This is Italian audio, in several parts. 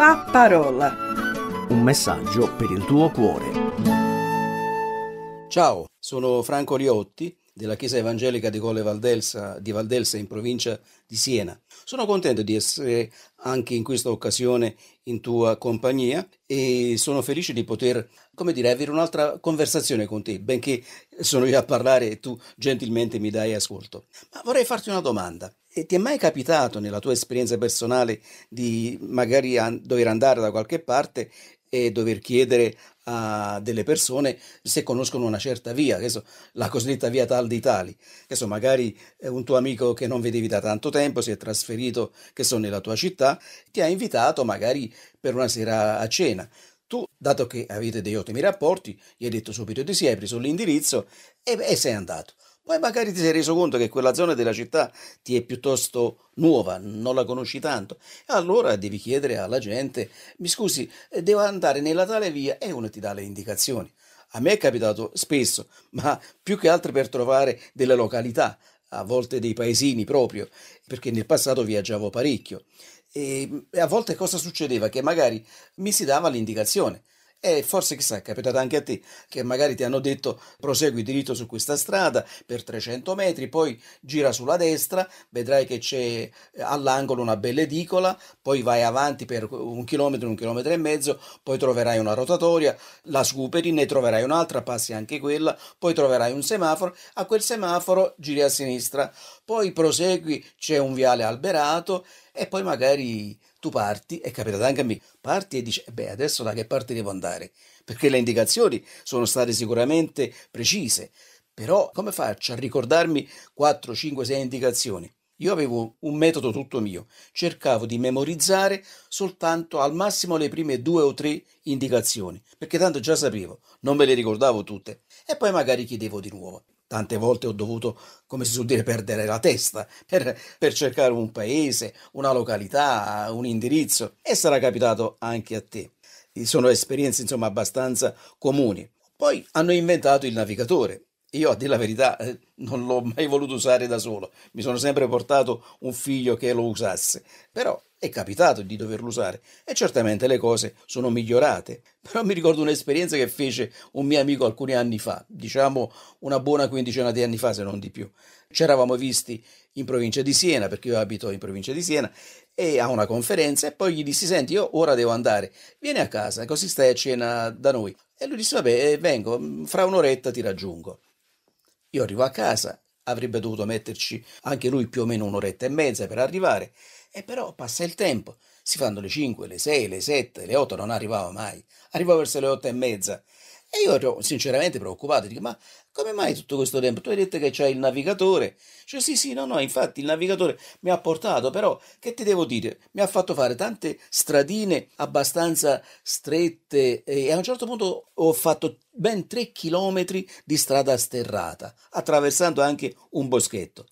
La parola. Un messaggio per il tuo cuore. Ciao, sono Franco Riotti della Chiesa Evangelica di Colle Valdelsa, di Valdelsa in provincia di Siena. Sono contento di essere anche in questa occasione in tua compagnia e sono felice di poter, come dire, avere un'altra conversazione con te, benché sono io a parlare e tu gentilmente mi dai ascolto. Ma vorrei farti una domanda. E ti è mai capitato nella tua esperienza personale di magari an- dover andare da qualche parte e dover chiedere a delle persone se conoscono una certa via, che so, la cosiddetta via tal di tali, che so, magari un tuo amico che non vedevi da tanto tempo si è trasferito, che so, nella tua città, ti ha invitato magari per una sera a cena. Tu, dato che avete dei ottimi rapporti, gli hai detto subito di sì, hai preso l'indirizzo e, e sei andato. Poi magari ti sei reso conto che quella zona della città ti è piuttosto nuova, non la conosci tanto, allora devi chiedere alla gente, mi scusi, devo andare nella tale via e uno ti dà le indicazioni. A me è capitato spesso, ma più che altro per trovare delle località, a volte dei paesini proprio, perché nel passato viaggiavo parecchio. E a volte cosa succedeva? Che magari mi si dava l'indicazione. E forse chissà, è capitato anche a te, che magari ti hanno detto prosegui diritto su questa strada per 300 metri, poi gira sulla destra, vedrai che c'è eh, all'angolo una bella edicola, poi vai avanti per un chilometro, un chilometro e mezzo, poi troverai una rotatoria, la superi, ne troverai un'altra, passi anche quella, poi troverai un semaforo, a quel semaforo giri a sinistra, poi prosegui, c'è un viale alberato e poi magari tu parti, è capitato anche a me, parti e dici, beh, adesso da che parte devo andare? Perché le indicazioni sono state sicuramente precise, però come faccio a ricordarmi 4, 5, 6 indicazioni? Io avevo un metodo tutto mio, cercavo di memorizzare soltanto al massimo le prime due o tre indicazioni, perché tanto già sapevo, non me le ricordavo tutte, e poi magari chiedevo di nuovo. Tante volte ho dovuto, come si suol dire, perdere la testa per, per, cercare un paese, una località, un indirizzo e sarà capitato anche a te. Sono esperienze insomma abbastanza comuni. Poi hanno inventato il navigatore. Io a dire la verità eh, non l'ho mai voluto usare da solo, mi sono sempre portato un figlio che lo usasse, però è capitato di doverlo usare e certamente le cose sono migliorate. Però mi ricordo un'esperienza che fece un mio amico alcuni anni fa, diciamo una buona quindicina di anni fa se non di più. Ci eravamo visti in provincia di Siena, perché io abito in provincia di Siena, e a una conferenza e poi gli dissi, senti, io ora devo andare, vieni a casa, così stai a cena da noi. E lui disse, vabbè, vengo, fra un'oretta ti raggiungo. Io arrivo a casa, avrebbe dovuto metterci anche lui più o meno un'oretta e mezza per arrivare e però passa il tempo, si fanno le 5, le 6, le 7, le 8, non arrivava mai. Arrivava verso le 8 e mezza. E io ero sinceramente preoccupato, dico, ma come mai tutto questo tempo? Tu hai detto che c'è il navigatore? Cioè, sì, sì, no, no, infatti il navigatore mi ha portato, però, che ti devo dire? Mi ha fatto fare tante stradine abbastanza strette e a un certo punto ho fatto ben tre chilometri di strada sterrata, attraversando anche un boschetto.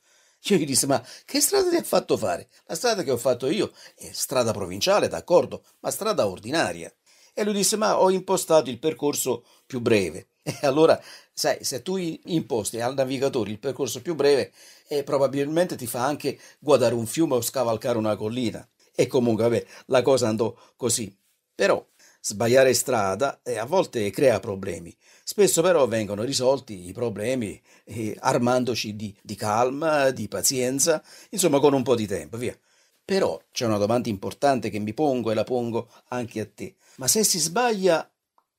Io gli disse, ma che strada ti ha fatto fare? La strada che ho fatto io è strada provinciale, d'accordo, ma strada ordinaria. E lui disse, ma ho impostato il percorso più breve. E allora, sai, se tu imposti al navigatore il percorso più breve, eh, probabilmente ti fa anche guardare un fiume o scavalcare una collina. E comunque, vabbè, la cosa andò così. Però Sbagliare strada eh, a volte crea problemi, spesso però vengono risolti i problemi eh, armandoci di, di calma, di pazienza, insomma con un po' di tempo, via. Però c'è una domanda importante che mi pongo e la pongo anche a te. Ma se si sbaglia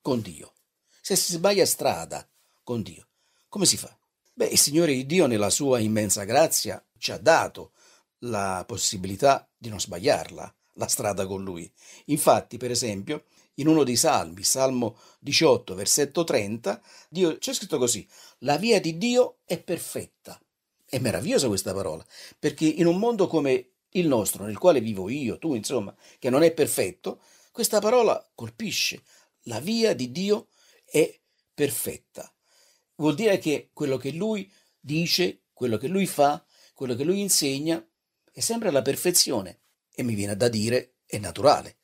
con Dio, se si sbaglia strada con Dio, come si fa? Beh, il Signore Dio nella sua immensa grazia ci ha dato la possibilità di non sbagliarla, la strada con Lui. Infatti, per esempio, in uno dei salmi, Salmo 18, versetto 30, Dio, c'è scritto così, la via di Dio è perfetta. È meravigliosa questa parola, perché in un mondo come il nostro, nel quale vivo io, tu, insomma, che non è perfetto, questa parola colpisce. La via di Dio è perfetta. Vuol dire che quello che lui dice, quello che lui fa, quello che lui insegna, è sempre la perfezione. E mi viene da dire, è naturale.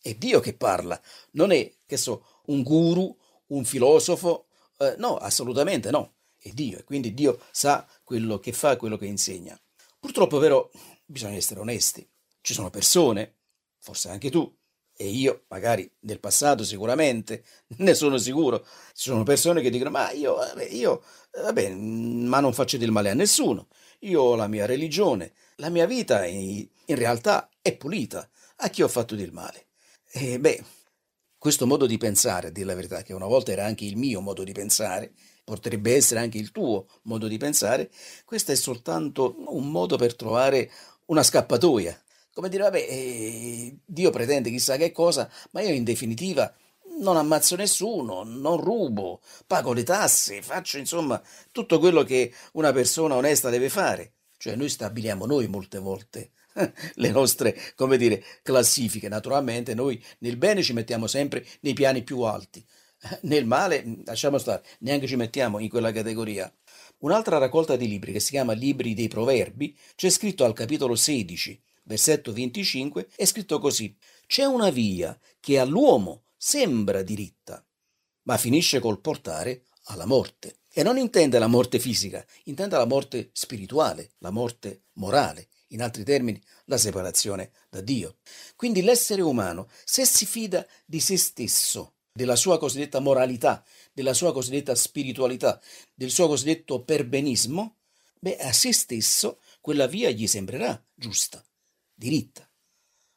È Dio che parla, non è, che so, un guru, un filosofo, eh, no, assolutamente no, è Dio e quindi Dio sa quello che fa, quello che insegna. Purtroppo però bisogna essere onesti, ci sono persone, forse anche tu, e io magari nel passato sicuramente ne sono sicuro, ci sono persone che dicono ma io, io vabbè, ma non faccio del male a nessuno, io ho la mia religione, la mia vita in, in realtà è pulita, a chi ho fatto del male? E beh, questo modo di pensare, a dire la verità, che una volta era anche il mio modo di pensare, potrebbe essere anche il tuo modo di pensare, questo è soltanto un modo per trovare una scappatoia. Come dire, vabbè, eh, Dio pretende chissà che cosa, ma io in definitiva non ammazzo nessuno, non rubo, pago le tasse, faccio insomma tutto quello che una persona onesta deve fare. Cioè noi stabiliamo noi molte volte le nostre, come dire, classifiche. Naturalmente noi nel bene ci mettiamo sempre nei piani più alti, nel male lasciamo stare, neanche ci mettiamo in quella categoria. Un'altra raccolta di libri che si chiama Libri dei Proverbi c'è scritto al capitolo 16, versetto 25, è scritto così: C'è una via che all'uomo sembra diritta, ma finisce col portare alla morte. E non intende la morte fisica, intende la morte spirituale, la morte morale, in altri termini la separazione da Dio. Quindi l'essere umano, se si fida di se stesso, della sua cosiddetta moralità, della sua cosiddetta spiritualità, del suo cosiddetto perbenismo, beh, a se stesso quella via gli sembrerà giusta, diritta.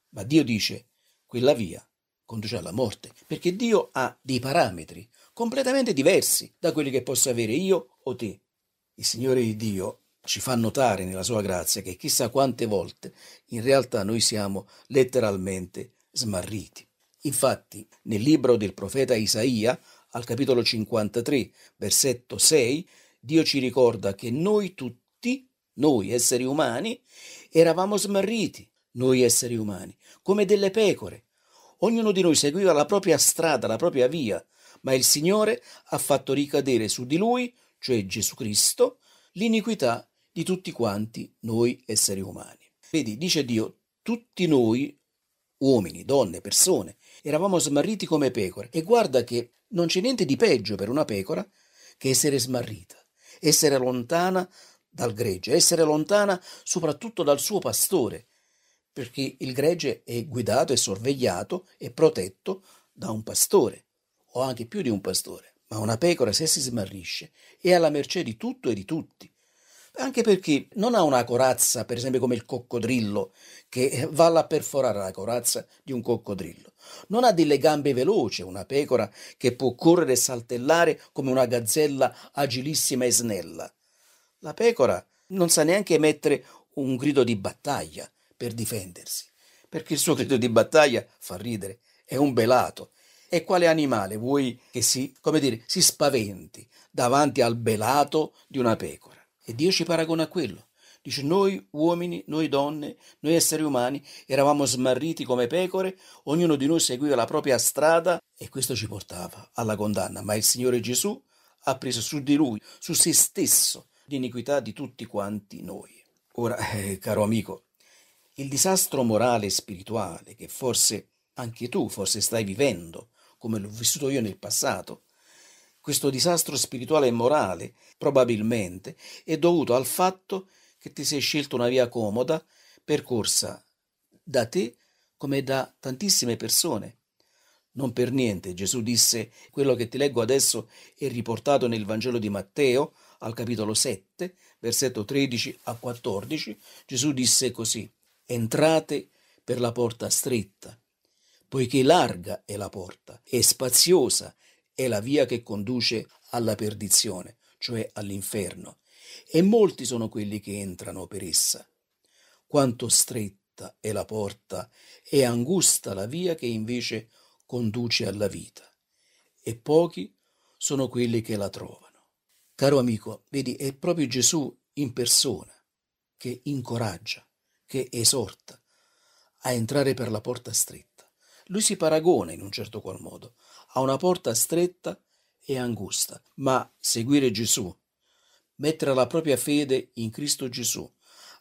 Ma Dio dice, quella via conduce alla morte, perché Dio ha dei parametri completamente diversi da quelli che posso avere io o te. Il Signore Dio ci fa notare nella sua grazia che chissà quante volte in realtà noi siamo letteralmente smarriti. Infatti, nel libro del profeta Isaia, al capitolo 53, versetto 6, Dio ci ricorda che noi tutti, noi esseri umani, eravamo smarriti, noi esseri umani, come delle pecore, Ognuno di noi seguiva la propria strada, la propria via, ma il Signore ha fatto ricadere su di lui, cioè Gesù Cristo, l'iniquità di tutti quanti noi esseri umani. Vedi, dice Dio, tutti noi, uomini, donne, persone, eravamo smarriti come pecore. E guarda che non c'è niente di peggio per una pecora che essere smarrita, essere lontana dal gregge, essere lontana soprattutto dal suo pastore, perché il gregge è guidato e sorvegliato e protetto da un pastore, o anche più di un pastore. Ma una pecora, se si smarrisce, è alla mercé di tutto e di tutti. Anche perché non ha una corazza, per esempio come il coccodrillo, che va a perforare la corazza di un coccodrillo. Non ha delle gambe veloci, una pecora che può correre e saltellare come una gazzella agilissima e snella. La pecora non sa neanche mettere un grido di battaglia, per difendersi, perché il suo grido di battaglia fa ridere, è un belato. E quale animale vuoi che si, come dire, si spaventi davanti al belato di una pecora? E Dio ci paragona a quello. Dice, noi uomini, noi donne, noi esseri umani eravamo smarriti come pecore, ognuno di noi seguiva la propria strada e questo ci portava alla condanna. Ma il Signore Gesù ha preso su di lui, su se stesso, l'iniquità di tutti quanti noi. Ora, eh, caro amico, il disastro morale e spirituale che forse anche tu forse stai vivendo, come l'ho vissuto io nel passato, questo disastro spirituale e morale probabilmente è dovuto al fatto che ti sei scelto una via comoda percorsa da te come da tantissime persone. Non per niente Gesù disse quello che ti leggo adesso è riportato nel Vangelo di Matteo al capitolo 7, versetto 13 a 14. Gesù disse così: entrate per la porta stretta, poiché larga è la porta e spaziosa è la via che conduce alla perdizione, cioè all'inferno, e molti sono quelli che entrano per essa. Quanto stretta è la porta e angusta la via che invece conduce alla vita, e pochi sono quelli che la trovano. Caro amico, vedi, è proprio Gesù in persona che incoraggia, che esorta a entrare per la porta stretta. Lui si paragona in un certo qual modo a una porta stretta e angusta, ma seguire Gesù, mettere la propria fede in Cristo Gesù,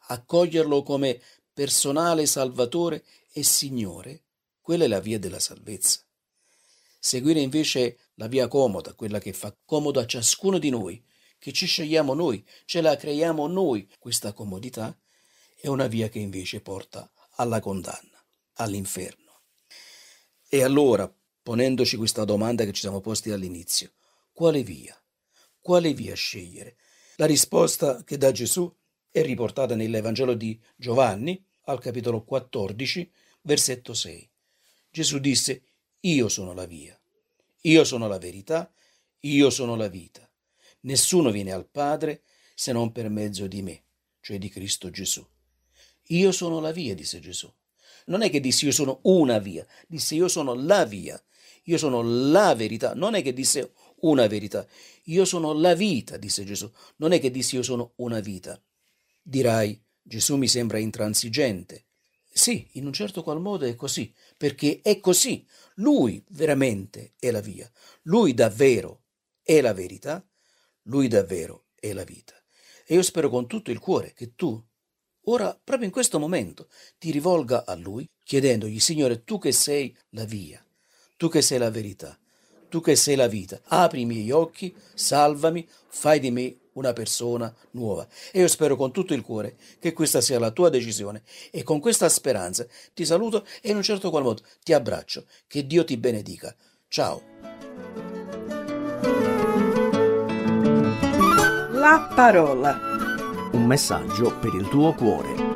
accoglierlo come personale Salvatore e Signore, quella è la via della salvezza. Seguire invece la via comoda, quella che fa comodo a ciascuno di noi, che ci scegliamo noi, ce la creiamo noi, questa comodità, è una via che invece porta alla condanna, all'inferno. E allora, ponendoci questa domanda che ci siamo posti all'inizio, quale via? Quale via scegliere? La risposta che dà Gesù è riportata nell'Evangelo di Giovanni, al capitolo 14, versetto 6. Gesù disse, io sono la via, io sono la verità, io sono la vita. Nessuno viene al Padre se non per mezzo di me, cioè di Cristo Gesù. Io sono la via, disse Gesù. Non è che disse io sono una via, disse io sono la via, io sono la verità. Non è che disse una verità, io sono la vita, disse Gesù. Non è che disse io sono una vita. Dirai, Gesù mi sembra intransigente. Sì, in un certo qual modo è così, perché è così. Lui veramente è la via, lui davvero è la verità, lui davvero è la vita. E io spero con tutto il cuore che tu, ora, proprio in questo momento, ti rivolga a lui chiedendogli, Signore, tu che sei la via, tu che sei la verità, tu che sei la vita, apri i miei occhi, salvami, fai di me una persona nuova. E io spero con tutto il cuore che questa sia la tua decisione e con questa speranza ti saluto e in un certo qual modo ti abbraccio. Che Dio ti benedica. Ciao. La parola. Un messaggio per il tuo cuore.